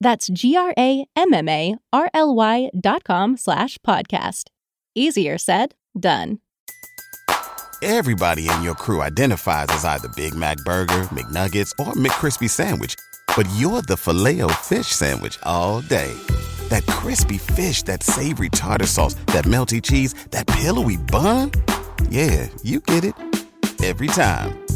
That's G-R-A-M-M-A-R-L-Y dot com slash podcast. Easier said, done. Everybody in your crew identifies as either Big Mac Burger, McNuggets, or McCrispy Sandwich. But you're the filet fish Sandwich all day. That crispy fish, that savory tartar sauce, that melty cheese, that pillowy bun. Yeah, you get it. Every time.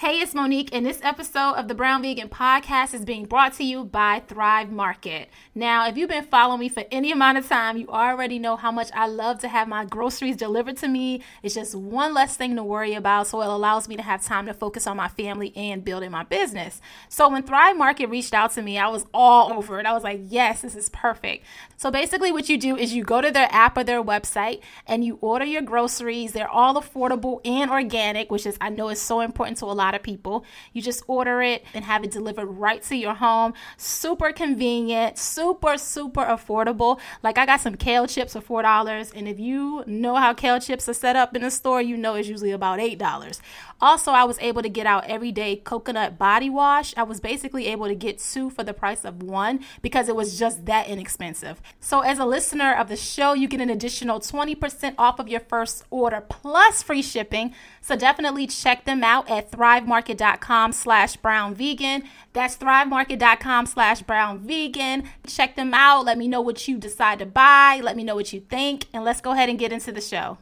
Hey, it's Monique, and this episode of the Brown Vegan Podcast is being brought to you by Thrive Market. Now, if you've been following me for any amount of time, you already know how much I love to have my groceries delivered to me. It's just one less thing to worry about, so it allows me to have time to focus on my family and building my business. So, when Thrive Market reached out to me, I was all over it. I was like, yes, this is perfect. So, basically, what you do is you go to their app or their website and you order your groceries. They're all affordable and organic, which is, I know, is so important to a lot of people. You just order it and have it delivered right to your home. Super convenient, super, super affordable. Like I got some kale chips for $4. And if you know how kale chips are set up in the store, you know it's usually about $8. Also, I was able to get out everyday coconut body wash. I was basically able to get two for the price of one because it was just that inexpensive. So, as a listener of the show, you get an additional 20% off of your first order plus free shipping. So, definitely check them out at thrivemarket.com slash brown vegan. That's thrivemarket.com slash brown vegan. Check them out. Let me know what you decide to buy. Let me know what you think. And let's go ahead and get into the show.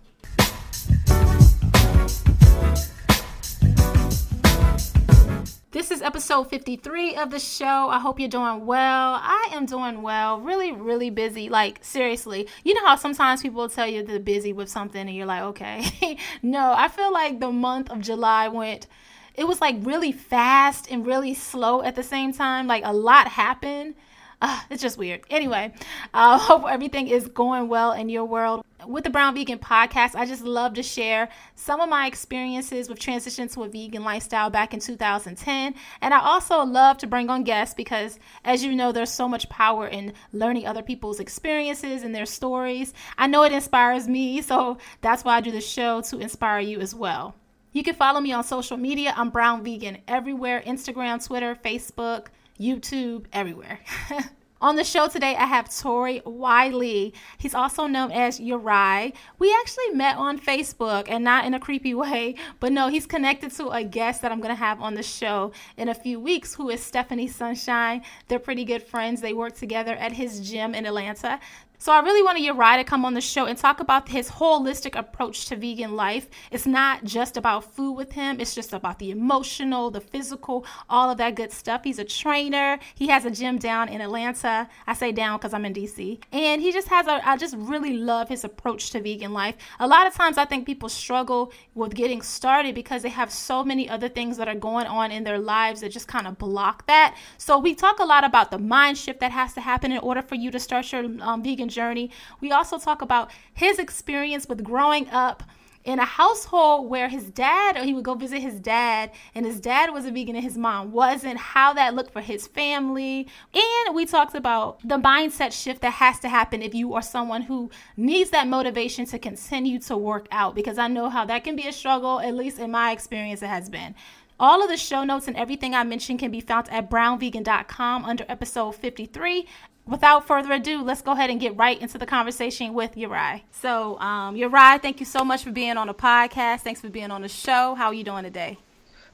This is episode 53 of the show. I hope you're doing well. I am doing well. Really, really busy. Like, seriously. You know how sometimes people tell you they're busy with something and you're like, okay. no, I feel like the month of July went, it was like really fast and really slow at the same time. Like, a lot happened. Uh, it's just weird. Anyway, I uh, hope everything is going well in your world. With the Brown Vegan podcast, I just love to share some of my experiences with transition to a vegan lifestyle back in 2010. And I also love to bring on guests because, as you know, there's so much power in learning other people's experiences and their stories. I know it inspires me, so that's why I do the show to inspire you as well. You can follow me on social media. I'm Brown Vegan everywhere Instagram, Twitter, Facebook. YouTube, everywhere. On the show today, I have Tori Wiley. He's also known as Uri. We actually met on Facebook and not in a creepy way, but no, he's connected to a guest that I'm going to have on the show in a few weeks, who is Stephanie Sunshine. They're pretty good friends. They work together at his gym in Atlanta. So I really wanted Uri to come on the show and talk about his holistic approach to vegan life. It's not just about food with him, it's just about the emotional, the physical, all of that good stuff. He's a trainer. He has a gym down in Atlanta. I say down because I'm in DC. And he just has a I just really love his approach to vegan life. A lot of times I think people struggle with getting started because they have so many other things that are going on in their lives that just kind of block that. So we talk a lot about the mind shift that has to happen in order for you to start your um, vegan journey. We also talk about his experience with growing up in a household where his dad, or he would go visit his dad, and his dad was a vegan and his mom wasn't, how that looked for his family. And we talked about the mindset shift that has to happen if you are someone who needs that motivation to continue to work out, because I know how that can be a struggle, at least in my experience, it has been. All of the show notes and everything I mentioned can be found at brownvegan.com under episode 53 without further ado, let's go ahead and get right into the conversation with Uri. So, um, Uri, thank you so much for being on the podcast. Thanks for being on the show. How are you doing today?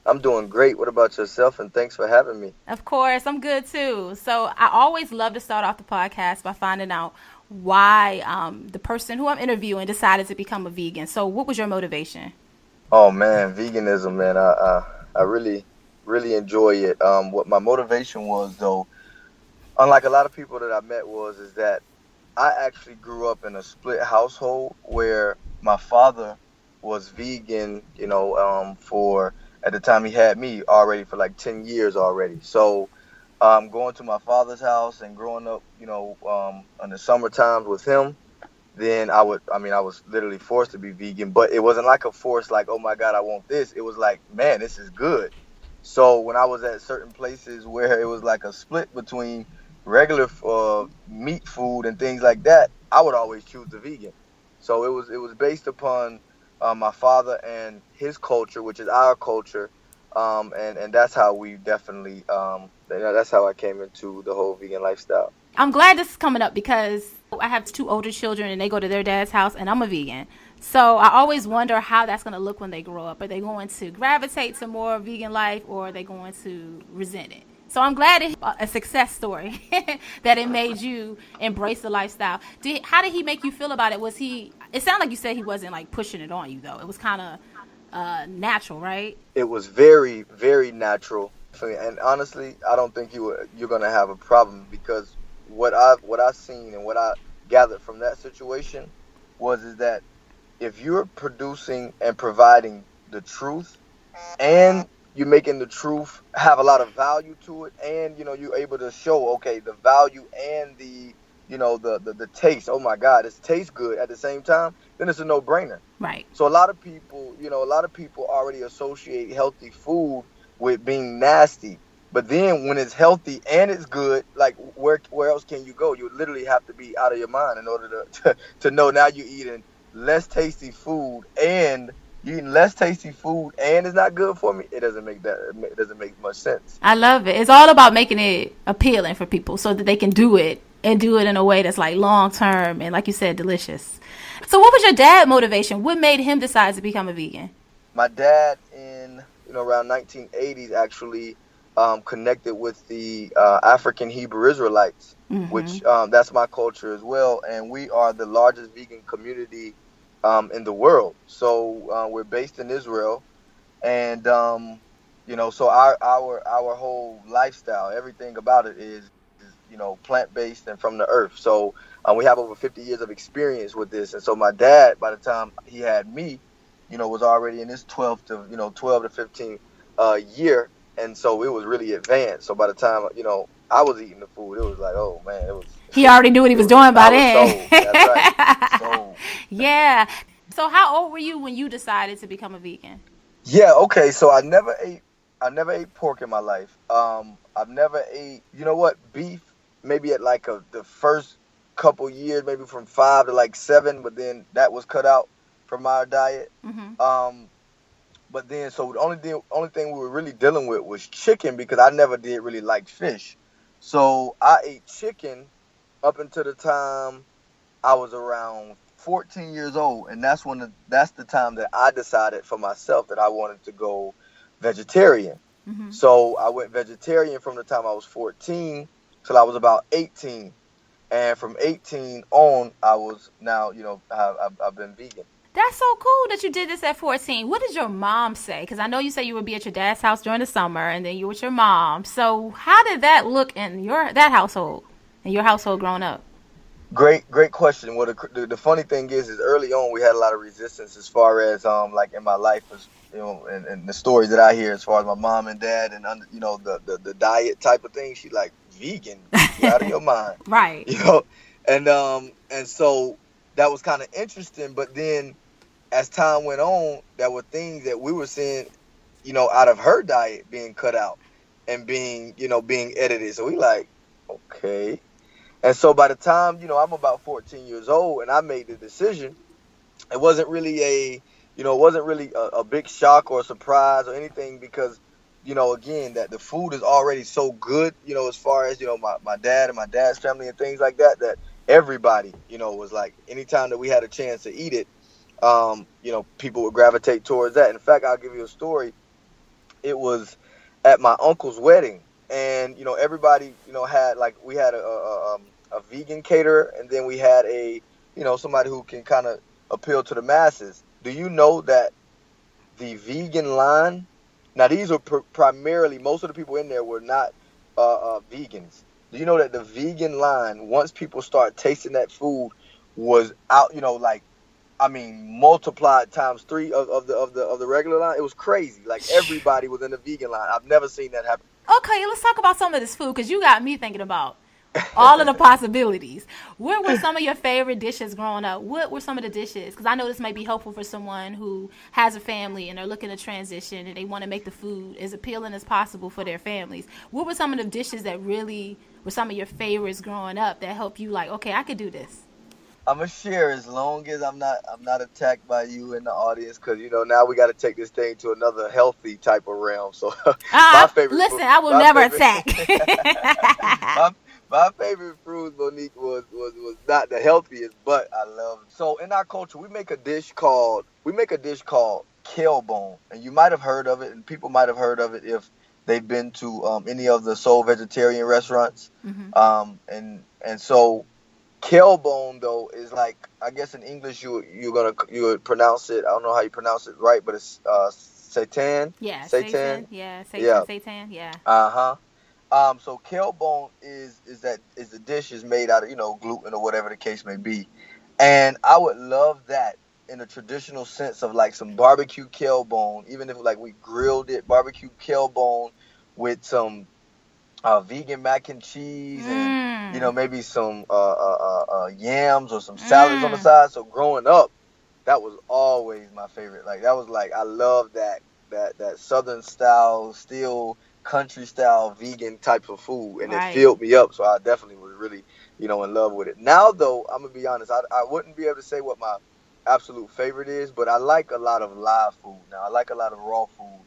I'm doing great. What about yourself? And thanks for having me. Of course, I'm good too. So I always love to start off the podcast by finding out why um, the person who I'm interviewing decided to become a vegan. So what was your motivation? Oh man, veganism, man. I I, I really really enjoy it. Um, what my motivation was though, unlike a lot of people that I met, was is that I actually grew up in a split household where my father was vegan, you know, um, for at the time he had me already for like 10 years already. So um, going to my father's house and growing up, you know, um, in the summer times with him, then I would, I mean, I was literally forced to be vegan, but it wasn't like a force like, oh my God, I want this. It was like, man, this is good. So when I was at certain places where it was like a split between regular uh, meat food and things like that, I would always choose the vegan. So it was it was based upon uh, my father and his culture, which is our culture, um, and and that's how we definitely um, that's how I came into the whole vegan lifestyle. I'm glad this is coming up because I have two older children and they go to their dad's house and I'm a vegan. So I always wonder how that's going to look when they grow up. Are they going to gravitate to more vegan life or are they going to resent it? So I'm glad it's a success story that it made you embrace the lifestyle. Did, how did he make you feel about it? Was he? It sounded like you said he wasn't like pushing it on you though. It was kind of uh, natural, right? It was very, very natural. And honestly, I don't think you were, you're gonna have a problem because what I what I seen and what I gathered from that situation was is that if you're producing and providing the truth and you're making the truth have a lot of value to it and you know you're able to show okay the value and the you know the, the the taste. Oh my god it tastes good at the same time then it's a no-brainer. Right. So a lot of people you know a lot of people already associate healthy food with being nasty. But then when it's healthy and it's good like where where else can you go? You literally have to be out of your mind in order to to, to know now you're eating less tasty food and you eating less tasty food and it's not good for me, it doesn't make that it doesn't make much sense. I love it. It's all about making it appealing for people so that they can do it and do it in a way that's like long term and like you said, delicious. So what was your dad motivation? What made him decide to become a vegan? My dad in you know around 1980s actually um, connected with the uh, African Hebrew Israelites, mm-hmm. which um, that's my culture as well, and we are the largest vegan community um, in the world. So uh, we're based in Israel, and um, you know, so our our our whole lifestyle, everything about it is, is you know, plant based and from the earth. So um, we have over 50 years of experience with this, and so my dad, by the time he had me, you know, was already in his 12 to you know 12 to 15 uh, year, and so it was really advanced. So by the time you know I was eating the food, it was like, oh man, it was he already knew what he was, was doing by then. Right. yeah. So how old were you when you decided to become a vegan? Yeah. Okay. So I never ate. I never ate pork in my life. Um, I've never ate. You know what? Beef. Maybe at like a, the first couple years, maybe from five to like seven, but then that was cut out from our diet. Mm-hmm. Um, but then, so the only thing, only thing we were really dealing with was chicken because I never did really like fish. So I ate chicken up until the time I was around 14 years old, and that's when the, that's the time that I decided for myself that I wanted to go vegetarian. Mm-hmm. So I went vegetarian from the time I was 14 till I was about 18, and from 18 on, I was now you know I've, I've been vegan. That's so cool that you did this at 14. What did your mom say? Because I know you said you would be at your dad's house during the summer, and then you were with your mom. So how did that look in your that household? in your household growing up? Great, great question. Well, the, the, the, funny thing is, is early on we had a lot of resistance as far as um like in my life, as you know, and, and the stories that I hear as far as my mom and dad and under, you know the, the the diet type of thing. She like vegan, out of your mind, right? You know, and um and so that was kind of interesting. But then as time went on, there were things that we were seeing, you know, out of her diet being cut out and being you know being edited. So we like, okay and so by the time, you know, I'm about 14 years old and I made the decision, it wasn't really a, you know, it wasn't really a, a big shock or a surprise or anything because, you know, again, that the food is already so good, you know, as far as, you know, my, my dad and my dad's family and things like that, that everybody, you know, was like, anytime that we had a chance to eat it, um, you know, people would gravitate towards that. In fact, I'll give you a story. it was at my uncle's wedding, and you know everybody you know had like we had a, a, um, a vegan caterer, and then we had a you know somebody who can kind of appeal to the masses. Do you know that the vegan line? Now these are pr- primarily most of the people in there were not uh, uh, vegans. Do you know that the vegan line, once people start tasting that food, was out? You know, like I mean, multiplied times three of, of the of the of the regular line. It was crazy. Like everybody was in the vegan line. I've never seen that happen. Okay, let's talk about some of this food because you got me thinking about all of the possibilities. What were some of your favorite dishes growing up? What were some of the dishes? Because I know this might be helpful for someone who has a family and they're looking to transition and they want to make the food as appealing as possible for their families. What were some of the dishes that really were some of your favorites growing up that helped you like, okay, I could do this? I'm gonna share as long as I'm not I'm not attacked by you in the audience because you know now we got to take this thing to another healthy type of realm. So uh, my favorite. Listen, food, I will never favorite, attack. my, my favorite fruit, Monique, was, was was not the healthiest, but I love. It. So in our culture, we make a dish called we make a dish called kalebone, and you might have heard of it, and people might have heard of it if they've been to um, any of the soul vegetarian restaurants. Mm-hmm. Um, and and so kalebone though is like I guess in English you you're gonna you would pronounce it. I don't know how you pronounce it right, but it's uh, seitan. Yeah, seitan. Yeah, seitan. Yeah, seitan. Yeah. Uh huh. Um, so kalebone is is that is the dish is made out of you know gluten or whatever the case may be, and I would love that in a traditional sense of like some barbecue kalebone, even if like we grilled it, barbecue kalebone with some uh, vegan mac and cheese and you know mm. maybe some uh, uh, uh, uh, yams or some salads mm. on the mm. side. So growing up, that was always my favorite. Like that was like I love that that that southern style, still country style vegan type of food, and right. it filled me up. So I definitely was really you know in love with it. Now though, I'm gonna be honest, I I wouldn't be able to say what my absolute favorite is, but I like a lot of live food. Now I like a lot of raw food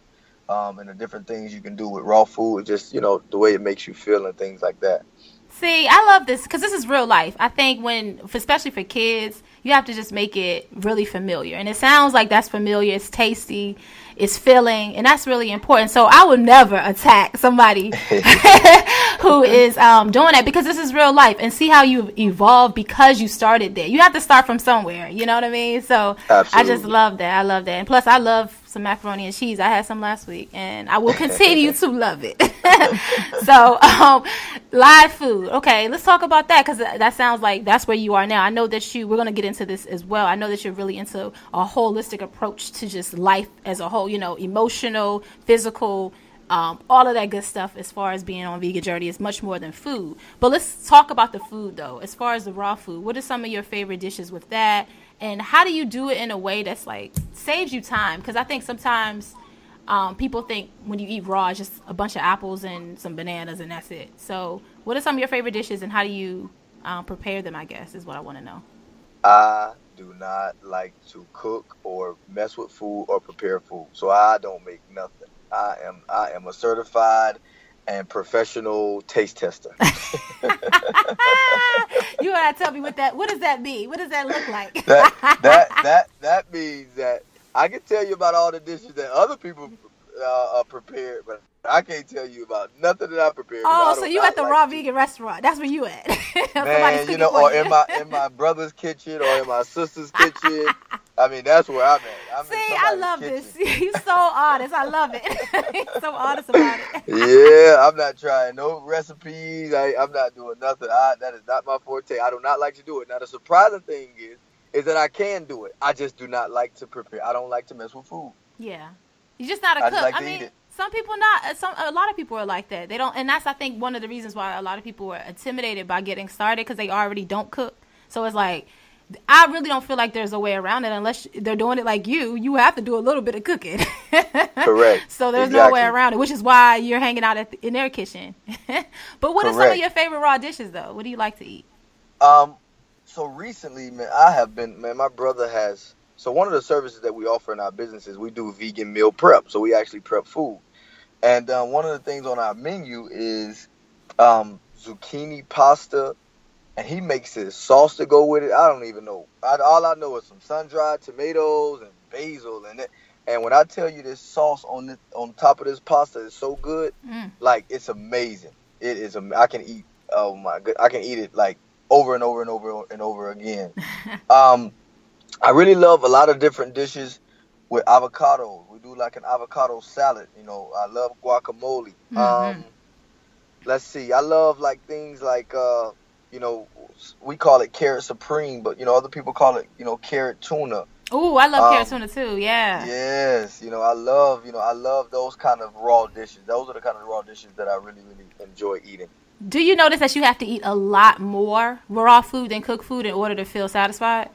um, and the different things you can do with raw food, just you know the way it makes you feel and things like that. See, I love this because this is real life. I think when, especially for kids, you have to just make it really familiar, and it sounds like that's familiar. It's tasty, it's filling, and that's really important. So I would never attack somebody who is um, doing that because this is real life, and see how you evolve because you started there. You have to start from somewhere. You know what I mean? So Absolutely. I just love that. I love that, and plus I love some macaroni and cheese. I had some last week, and I will continue to love it. so, um, live food. Okay, let's talk about that because that sounds like that's where you are now. I know that you. We're gonna get into this as well. I know that you're really into a holistic approach to just life as a whole. You know, emotional, physical. Um, all of that good stuff as far as being on vegan journey is much more than food. But let's talk about the food though. As far as the raw food, what are some of your favorite dishes with that? and how do you do it in a way that's like saves you time because i think sometimes um, people think when you eat raw it's just a bunch of apples and some bananas and that's it so what are some of your favorite dishes and how do you um, prepare them i guess is what i want to know i do not like to cook or mess with food or prepare food so i don't make nothing i am i am a certified and professional taste tester. you gotta tell me what that. What does that mean? What does that look like? that that that that means that I can tell you about all the dishes that other people uh, are prepared, but I can't tell you about nothing that I prepared. Oh, so you at the like raw vegan restaurant? That's where you at? Man, you know, or you. in my in my brother's kitchen or in my sister's kitchen. I mean, that's where I'm at. I'm See, I love kitchen. this. You're so honest. I love it. so honest about it. yeah, I'm not trying no recipes. I, I'm not doing nothing. I, that is not my forte. I do not like to do it. Now, the surprising thing is, is that I can do it. I just do not like to prepare. I don't like to mess with food. Yeah, you're just not a I cook. Like I mean, some people not. Some a lot of people are like that. They don't, and that's I think one of the reasons why a lot of people are intimidated by getting started because they already don't cook. So it's like I really don't feel like there's a way around it unless they're doing it like you. You have to do a little bit of cooking. Correct. so there's exactly. no way around it, which is why you're hanging out the, in their kitchen. but what Correct. are some of your favorite raw dishes though? What do you like to eat? Um, so recently, man, I have been man. My brother has. So one of the services that we offer in our business is we do vegan meal prep. So we actually prep food, and um, one of the things on our menu is um, zucchini pasta and he makes his sauce to go with it. I don't even know. I, all I know is some sun dried tomatoes and basil, and it, And when I tell you this sauce on this on top of this pasta is so good, Mm. like it's amazing. It is. am- I can eat. Oh my good. I can eat it like over and over and over and over again. um, I really love a lot of different dishes with avocado. We do like an avocado salad. You know, I love guacamole. Mhm. Um, let's see. I love like things like uh, you know, we call it carrot supreme, but you know, other people call it you know carrot tuna. Ooh, I love carrot Um, tuna too. Yeah. Yes, you know, I love, you know, I love those kind of raw dishes. Those are the kind of raw dishes that I really, really enjoy eating. Do you notice that you have to eat a lot more raw food than cooked food in order to feel satisfied?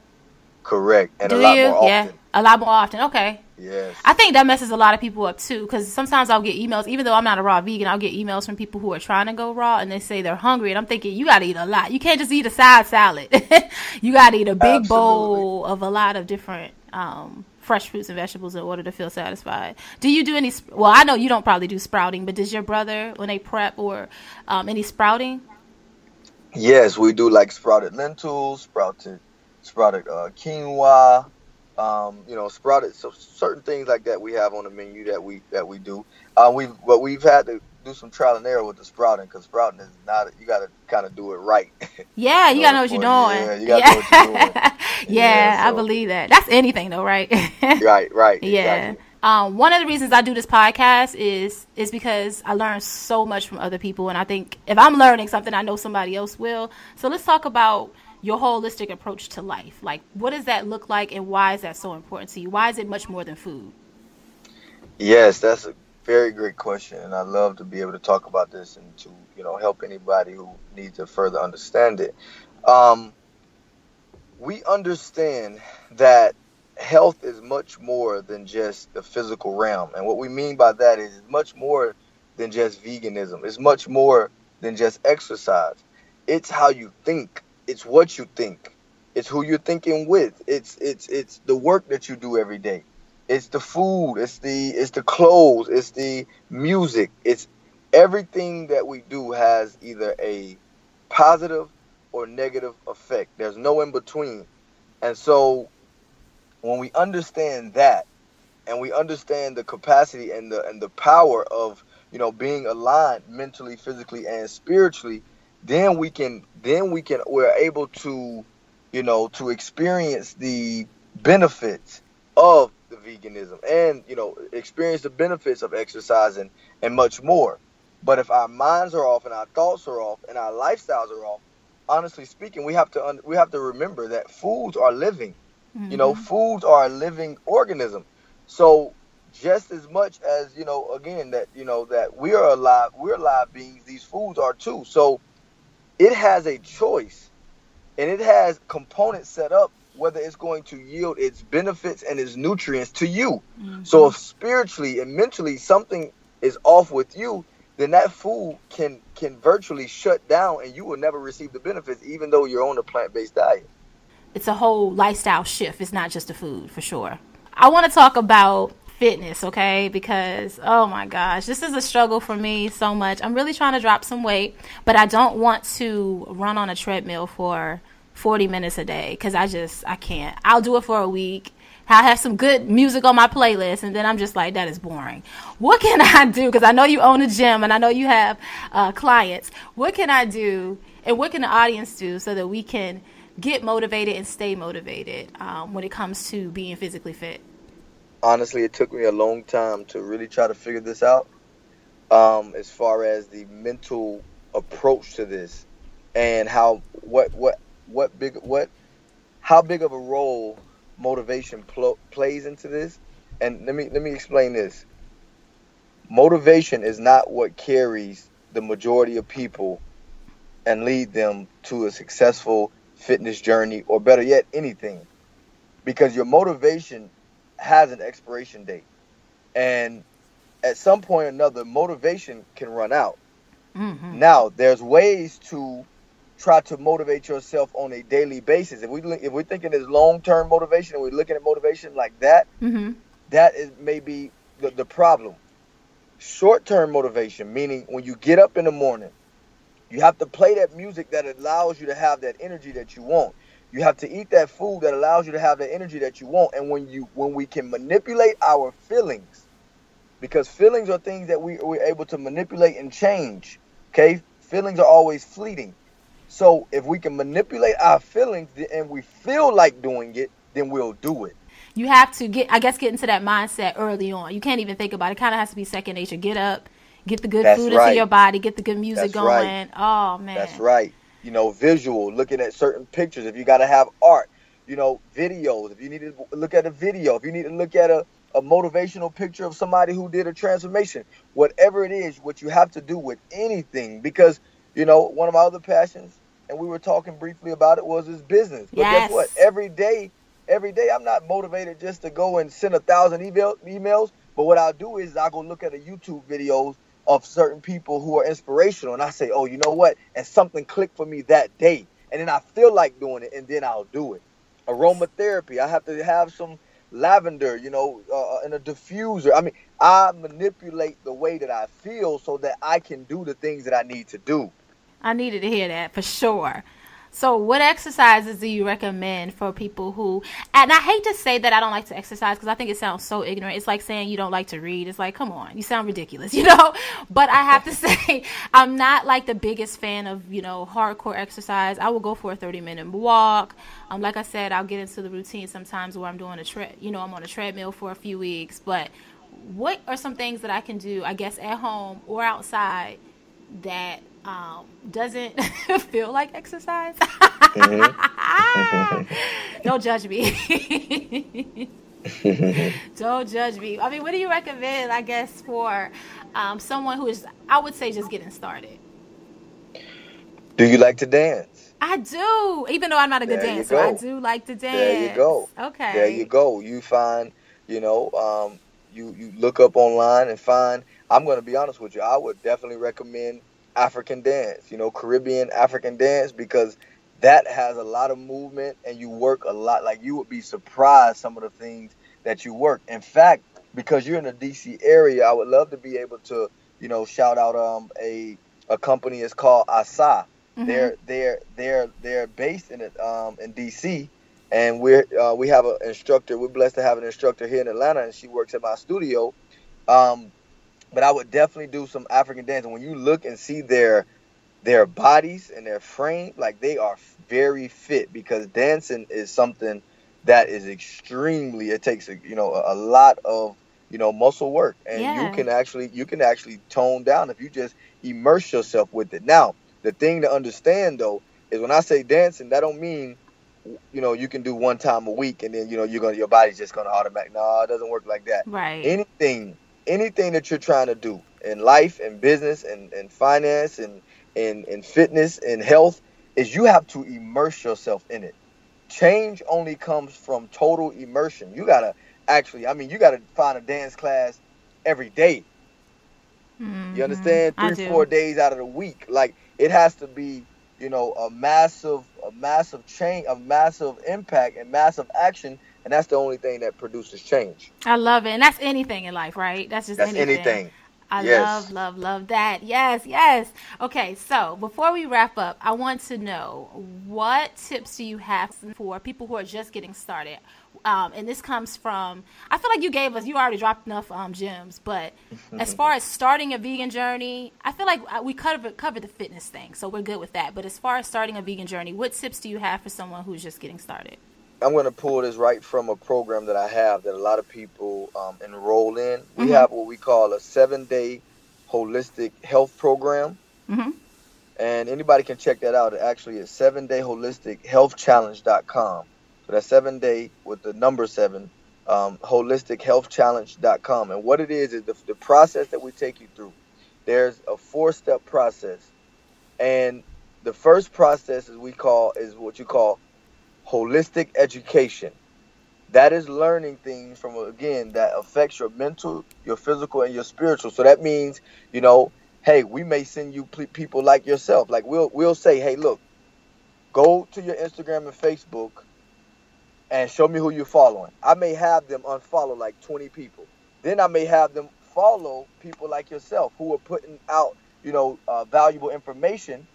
Correct, and Do a lot you? more yeah, a lot more often. Okay. Yes. I think that messes a lot of people up too, because sometimes I'll get emails, even though I'm not a raw vegan, I'll get emails from people who are trying to go raw and they say they're hungry, and I'm thinking you got to eat a lot. You can't just eat a side salad. you got to eat a big bowl of a lot of different um, fresh fruits and vegetables in order to feel satisfied. Do you do any? Well, I know you don't probably do sprouting, but does your brother when they prep or um, any sprouting? Yes, we do like sprouted lentils, sprouted, sprouted uh, quinoa, um, you know, sprouted so certain things like that we have on the menu that we that we do. Uh, we but we've had to do some trial and error with the sprouting because sprouting is not you got to kind of do it right. Yeah, you gotta know what you're doing. yeah, you gotta know what you're doing. yeah, Yeah, I believe that. That's anything though, right? right, right. Yeah. exactly. Um, one of the reasons I do this podcast is is because I learn so much from other people, and I think if I'm learning something, I know somebody else will. So let's talk about your holistic approach to life. Like, what does that look like, and why is that so important to you? Why is it much more than food? Yes, that's a very great question, and I love to be able to talk about this and to you know help anybody who needs to further understand it. Um, we understand that health is much more than just the physical realm, and what we mean by that is much more than just veganism. It's much more than just exercise. It's how you think. It's what you think. It's who you're thinking with. It's it's it's the work that you do every day. It's the food. It's the it's the clothes. It's the music. It's everything that we do has either a positive or negative effect. There's no in between. And so when we understand that and we understand the capacity and the and the power of you know being aligned mentally physically and spiritually then we can then we can we're able to you know to experience the benefits of the veganism and you know experience the benefits of exercising and much more. But if our minds are off and our thoughts are off and our lifestyles are off honestly speaking we have to un- we have to remember that foods are living. You know mm-hmm. foods are a living organism. So just as much as you know again that you know that we are alive we're alive beings these foods are too. So it has a choice and it has components set up whether it's going to yield its benefits and its nutrients to you mm-hmm. so if spiritually and mentally something is off with you then that food can can virtually shut down and you will never receive the benefits even though you're on a plant-based diet it's a whole lifestyle shift. It's not just the food for sure. I want to talk about fitness, okay? Because oh my gosh, this is a struggle for me so much. I'm really trying to drop some weight, but I don't want to run on a treadmill for 40 minutes a day cuz I just I can't. I'll do it for a week. I'll have some good music on my playlist, and then I'm just like, that is boring. What can I do? Because I know you own a gym, and I know you have uh, clients. What can I do, and what can the audience do so that we can get motivated and stay motivated um, when it comes to being physically fit? Honestly, it took me a long time to really try to figure this out. Um, as far as the mental approach to this, and how what what what big what how big of a role motivation pl- plays into this. And let me let me explain this. Motivation is not what carries the majority of people and lead them to a successful fitness journey, or better yet, anything. Because your motivation has an expiration date. And at some point or another, motivation can run out. Mm-hmm. Now, there's ways to try to motivate yourself on a daily basis. If we if we're thinking as long-term motivation and we're looking at motivation like that, Mm-hmm. that is maybe the, the problem. Short-term motivation, meaning when you get up in the morning, you have to play that music that allows you to have that energy that you want. You have to eat that food that allows you to have the energy that you want. And when you when we can manipulate our feelings, because feelings are things that we we're able to manipulate and change. Okay, feelings are always fleeting. So if we can manipulate our feelings and we feel like doing it, then we'll do it. You have to get, I guess, get into that mindset early on. You can't even think about it. it kind of has to be second nature. Get up, get the good That's food right. into your body, get the good music That's going. Oh, right. Oh man, That's right. You know, visual, looking at certain pictures. If you got to have art, you know, videos. If you need to look at a video, if you need to look at a, a motivational picture of somebody who did a transformation, whatever it is, what you have to do with anything. Because, you know, one of my other passions, and we were talking briefly about it, was his business. But Yes. guess what? Every day, every day, I'm not motivated just to go and send a thousand email, emails. But what I'll do is I'll go look at a YouTube videos of certain people who are inspirational, and I say, oh, you know what? And something clicked for me that day, and then I feel like doing it, and then I'll do it. Aromatherapy. I have to have some lavender, you know, uh, in a diffuser. I mean, I manipulate the way that I feel so that I can do the things that I need to do. I needed to hear that for sure. So, what exercises do you recommend for people who? And I hate to say that I don't like to exercise because I think it sounds so ignorant. It's like saying you don't like to read. It's like, come on, you sound ridiculous, you know. But I have to say, I'm not like the biggest fan of you know hardcore exercise. I will go for a 30 minute walk. Um, like I said, I'll get into the routine sometimes where I'm doing a tre- you know, I'm on a treadmill for a few weeks. But what are some things that I can do? I guess at home or outside that um, doesn't feel like exercise. Don't judge me. Don't judge me. I mean, what do you recommend, I guess, for um, someone who is, I would say, just getting started? Do you like to dance? I do, even though I'm not a good There dancer. I do like to dance. There you go. Okay. There you go. You find, you know, um, you you look up online and find. I'm going to be honest with you. I would definitely recommend African dance. You know, Caribbean African dance because that has a lot of movement and you work a lot. Like you would be surprised some of the things that you work. In fact, because you're in the DC area, I would love to be able to, you know, shout out um a a company is called Asa. Mhm. They're they're they're they're based in it um in DC, and we're uh, we have an instructor. We're blessed to have an instructor here in Atlanta, and she works at my studio. Um, but I would definitely do some African dance. And when you look and see their their bodies and their frame, like they are very fit because dancing is something that is extremely. It takes a, you know a, a lot of you know muscle work, and Yeah. you can actually you can actually tone down if you just immerse yourself with it. Now, the thing to understand though is when I say dancing, that don't mean you know you can do one time a week and then you know you're gonna your body's just gonna automatic. No, it doesn't work like that. Right. Anything, anything that you're trying to do in life and business and, and finance and in in fitness and health is you have to immerse yourself in it. Change only comes from total immersion. You gotta actually, I mean, you gotta find a dance class every day. Mhm. You understand? Three, four days out of the week. Like it has to be, you know, a massive, a massive change, a massive impact and massive action, and that's the only thing that produces change. I love it. And that's anything in life, right? That's just That's anything. anything. I Yes. love, love, love that. Yes, yes. Okay, so before we wrap up, I want to know what tips do you have for people who are just getting started? Um, and this comes from, I feel like you gave us, you already dropped enough um, gems, but as far as starting a vegan journey, I feel like uh, we covered, covered the fitness thing, so we're good with that. But as far as starting a vegan journey, what tips do you have for someone who's just getting started? I'm going to pull this right from a program that I have that a lot of people um, enroll in. We Mhm. have what we call a seven day holistic health program. Mhm. And anybody can check that out. It actually is seven day holistic health challenge.com. So that's seven day with the number seven, um, holistic health challenge.com. And what it is is the, the process that we take you through. There's a four step process. And the first process is we call is what you call holistic education. That is learning things from again that affects your mental, your physical, and your spiritual. So that means, you know, hey, we may send you ple- people like yourself. Like we'll we'll say, hey, look, go to your Instagram and Facebook, and show me who you're following. I may have them unfollow like 20 people. Then I may have them follow people like yourself who are putting out, you know, uh, valuable information,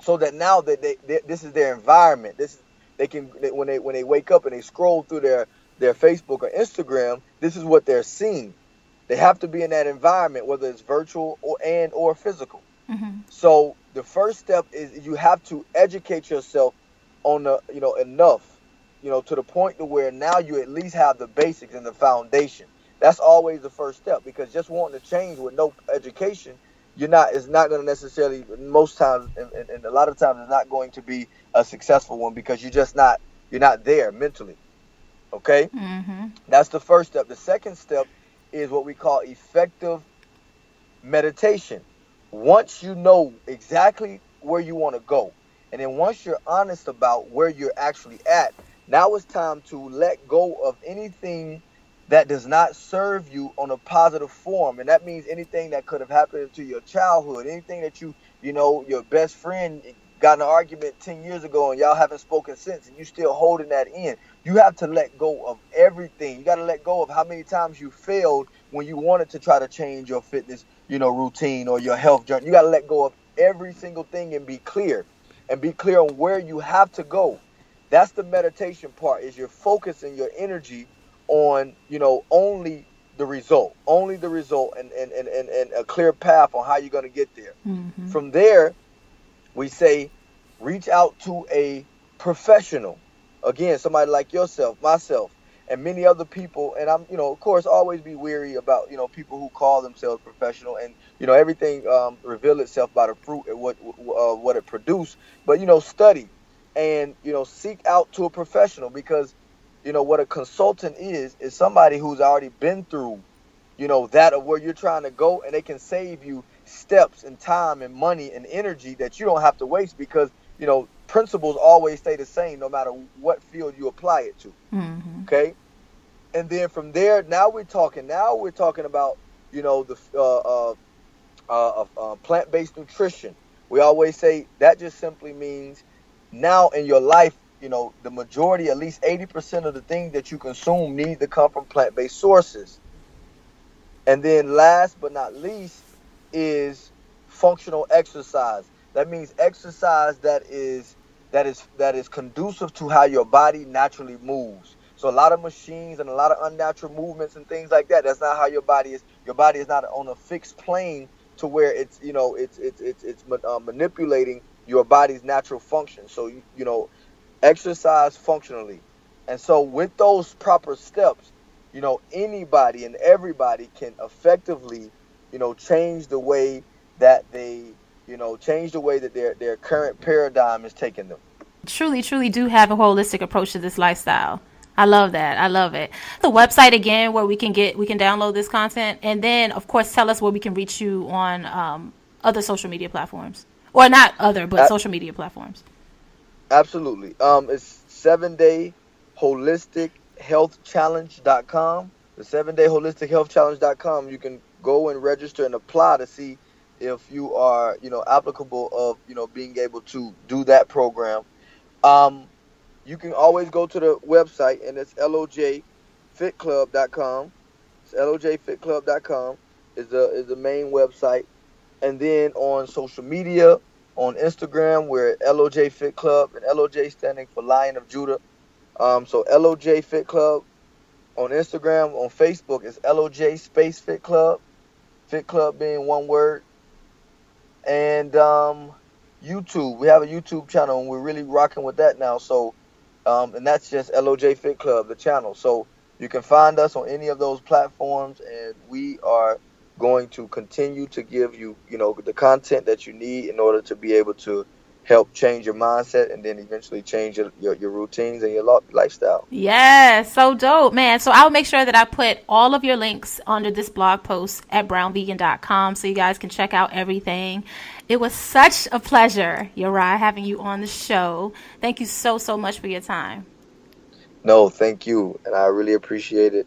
so that now that they, they this is their environment. This is they can when they when they wake up and they scroll through their their Facebook or Instagram, this is what they're seeing. They have to be in that environment, whether it's virtual or and or physical. Mm-hmm. So the first step is you have to educate yourself on the you know enough, you know, to the point to where now you at least have the basics and the foundation. That's always the first step because just wanting to change with no education, you're not. It's not going to necessarily. Most times, and, and, a lot of times, it's not going to be a successful one because you're just not. You're not there mentally. Okay. Mm-hmm. That's the first step. The second step is what we call effective meditation. Once you know exactly where you want to go, and then once you're honest about where you're actually at, now it's time to let go of anything that does not serve you on a positive form. And that means anything that could have happened to your childhood, anything that you, you know, your best friend got an argument 10 years ago and y'all haven't spoken since and you still holding that in. You have to let go of everything. You got to let go of how many times you failed when you wanted to try to change your fitness, you know, routine or your health journey. You got to let go of every single thing and be clear and be clear on where you have to go. That's the meditation part is you're focusing your energy on, you know, only the result, only the result and, and, and, and, and a clear path on how you're going to get there. Mm-hmm. From there, we say reach out to a professional again, somebody like yourself, myself, and many other people. And I'm, you know, of course, always be weary about, you know, people who call themselves professional, and you know, everything um, reveal itself by the fruit and what uh, what it produced. But you know, study and you know, seek out to a professional because, you know, what a consultant is is somebody who's already been through, you know, that of where you're trying to go, and they can save you steps and time and money and energy that you don't have to waste because you know principles always stay the same no matter what field you apply it to. Mm-hmm. Okay, and then from there, now we're talking. Now we're talking about you know the uh, uh, uh, uh plant-based nutrition. We always say that just simply means now in your life, you know, the majority, at least 80% of the things that you consume need to come from plant-based sources. And then last but not least is functional exercise. That means exercise that is that is that is conducive to how your body naturally moves. So a lot of machines and a lot of unnatural movements and things like that. That's not how your body is. Your body is not on a fixed plane to where it's you know it's it's it's it's uh, manipulating your body's natural function. So you you know exercise functionally, and so with those proper steps, you know anybody and everybody can effectively you know change the way that they you know, change the way that their their current paradigm is taking them. Truly, truly do have a holistic approach to this lifestyle. I love that. I love it. The website again, where we can get we can download this content, and then of course tell us where we can reach you on um, other social media platforms, or not other, but social media platforms. Absolutely. Um, it's seven day holistic health challenge.com. The seven day holistic health challenge.com. You can go and register and apply to see if you are, you know, applicable of, you know, being able to do that program. Um, you can always go to the website and it's lojfitclub.com. It's lojfitclub.com is the is the main website. And then on social media, on Instagram, we're at LOJ Fit Club, and LOJ standing for Lion of Judah. Um, so LOJ Fit Club on Instagram, on Facebook is LOJ Space Fit Club. Fit Club being one word and um, YouTube. We have a YouTube channel, and we're really rocking with that now. So, um, and that's just LOJ Fit Club, the channel. So you can find us on any of those platforms, and we are going to continue to give you, you know, the content that you need in order to be able to help change your mindset and then eventually change your, your, your routines and your lifestyle. Yeah, so dope, man. So I'll make sure that I put all of your links under this blog post at brownvegan.com so you guys can check out everything. It was such a pleasure, Uriah, having you on the show. Thank you so, so much for your time. No, thank you. And I really appreciate it.